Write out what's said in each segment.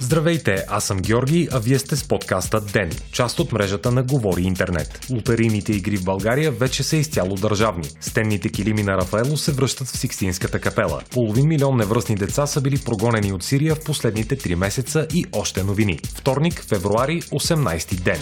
Здравейте, аз съм Георги, а вие сте с подкаста ДЕН, част от мрежата на Говори Интернет. Лотарийните игри в България вече са изцяло държавни. Стенните килими на Рафаело се връщат в Сикстинската капела. Половин милион невръстни деца са били прогонени от Сирия в последните 3 месеца и още новини. Вторник, февруари, 18 ден.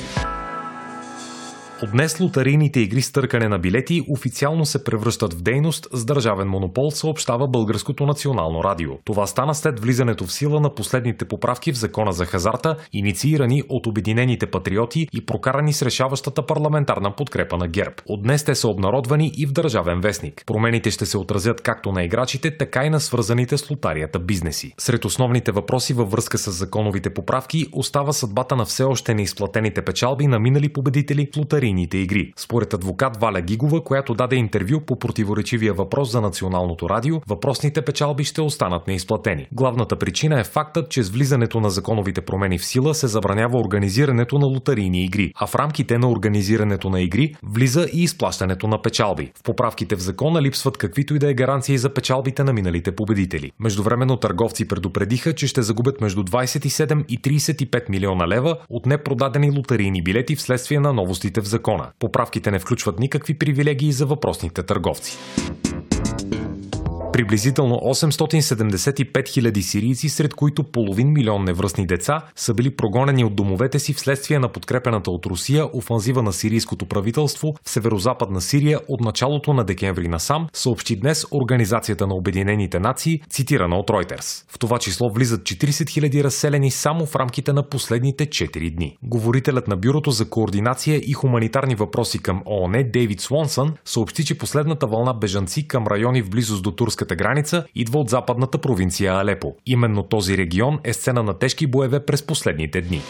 От днес лотарийните игри с търкане на билети официално се превръщат в дейност с държавен монопол, съобщава Българското национално радио. Това стана след влизането в сила на последните поправки в закона за хазарта, инициирани от Обединените патриоти и прокарани с решаващата парламентарна подкрепа на ГЕРБ. От днес те са обнародвани и в Държавен вестник. Промените ще се отразят както на играчите, така и на свързаните с лотарията бизнеси. Сред основните въпроси във връзка с законовите поправки остава съдбата на все още неизплатените печалби на минали победители в лотари лотарийните игри. Според адвокат Валя Гигова, която даде интервю по противоречивия въпрос за националното радио, въпросните печалби ще останат неизплатени. Главната причина е фактът, че с влизането на законовите промени в сила се забранява организирането на лотарийни игри, а в рамките на организирането на игри влиза и изплащането на печалби. В поправките в закона липсват каквито и да е гаранции за печалбите на миналите победители. Междувременно търговци предупредиха, че ще загубят между 27 и 35 милиона лева от непродадени лотарийни билети вследствие на новостите в закона закона. Поправките не включват никакви привилегии за въпросните търговци. Приблизително 875 000 сирийци, сред които половин милион невръстни деца, са били прогонени от домовете си вследствие на подкрепената от Русия офанзива на сирийското правителство в северо-западна Сирия от началото на декември насам, съобщи днес Организацията на Обединените нации, цитирана от Reuters. В това число влизат 40 000 разселени само в рамките на последните 4 дни. Говорителят на Бюрото за координация и хуманитарни въпроси към ООН Дейвид Свонсън съобщи, че последната вълна бежанци към райони в близост до турската турската граница идва от западната провинция Алепо. Именно този регион е сцена на тежки боеве през последните дни.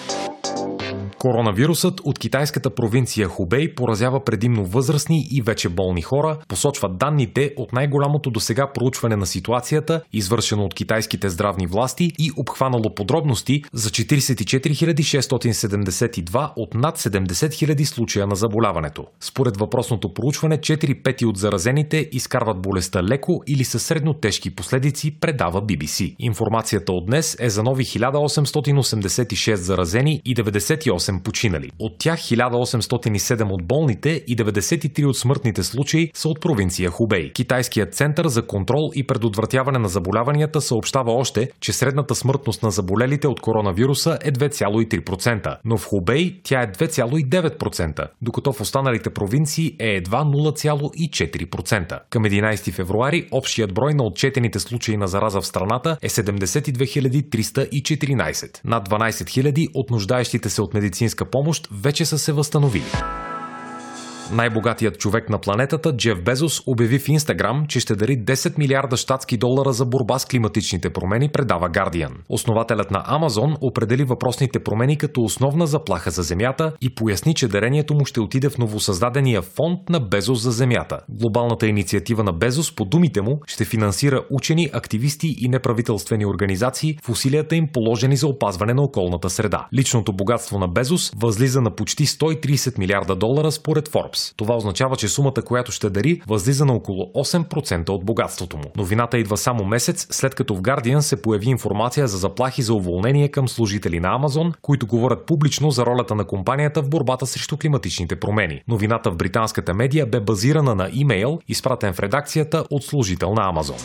Коронавирусът от китайската провинция Хубей поразява предимно възрастни и вече болни хора, посочват данните от най-голямото до сега проучване на ситуацията, извършено от китайските здравни власти и обхванало подробности за 44 672 от над 70 000 случая на заболяването. Според въпросното проучване, 4 пети от заразените изкарват болестта леко или със средно тежки последици, предава BBC. Информацията от днес е за нови 1886 заразени и 98 8 починали. От тях 1807 от болните и 93 от смъртните случаи са от провинция Хубей. Китайският център за контрол и предотвратяване на заболяванията съобщава още, че средната смъртност на заболелите от коронавируса е 2,3%, но в Хубей тя е 2,9%, докато в останалите провинции е едва 0,4%. Към 11 февруари общият брой на отчетените случаи на зараза в страната е 72 314. Над 12 000 от нуждаещите се от медицинска медицинска помощ вече са се възстановили. Най-богатият човек на планетата, Джеф Безос, обяви в Инстаграм, че ще дари 10 милиарда щатски долара за борба с климатичните промени, предава Guardian. Основателят на Амазон определи въпросните промени като основна заплаха за Земята и поясни, че дарението му ще отиде в новосъздадения фонд на Безос за Земята. Глобалната инициатива на Безос, по думите му, ще финансира учени, активисти и неправителствени организации в усилията им положени за опазване на околната среда. Личното богатство на Безос възлиза на почти 130 милиарда долара според Forbes. Forbes. Това означава, че сумата, която ще дари, възлиза на около 8% от богатството му. Новината идва само месец след като в Guardian се появи информация за заплахи за уволнение към служители на Амазон, които говорят публично за ролята на компанията в борбата срещу климатичните промени. Новината в британската медия бе базирана на имейл, изпратен в редакцията от служител на Амазон.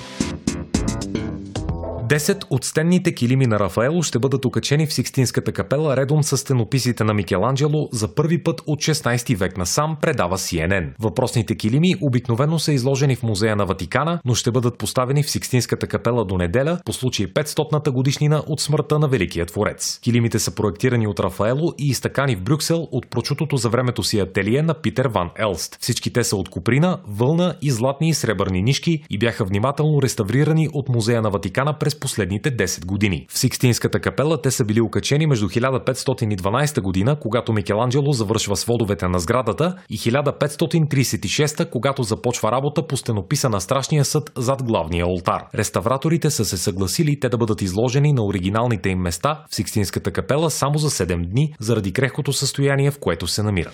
10 от стенните килими на Рафаело ще бъдат окачени в Сикстинската капела редом с стенописите на Микеланджело за първи път от 16 век насам, предава CNN. Въпросните килими обикновено са изложени в музея на Ватикана, но ще бъдат поставени в Сикстинската капела до неделя по случай 500-та годишнина от смъртта на Великия творец. Килимите са проектирани от Рафаело и изтъкани в Брюксел от прочутото за времето си ателие на Питер Ван Елст. Всички те са от куприна, вълна и златни и сребърни нишки и бяха внимателно реставрирани от музея на Ватикана през последните 10 години. В Сикстинската капела те са били окачени между 1512 година, когато Микеланджело завършва сводовете на сградата, и 1536, когато започва работа по стенописа на Страшния съд зад главния олтар. Реставраторите са се съгласили те да бъдат изложени на оригиналните им места в Сикстинската капела само за 7 дни, заради крехкото състояние, в което се намират.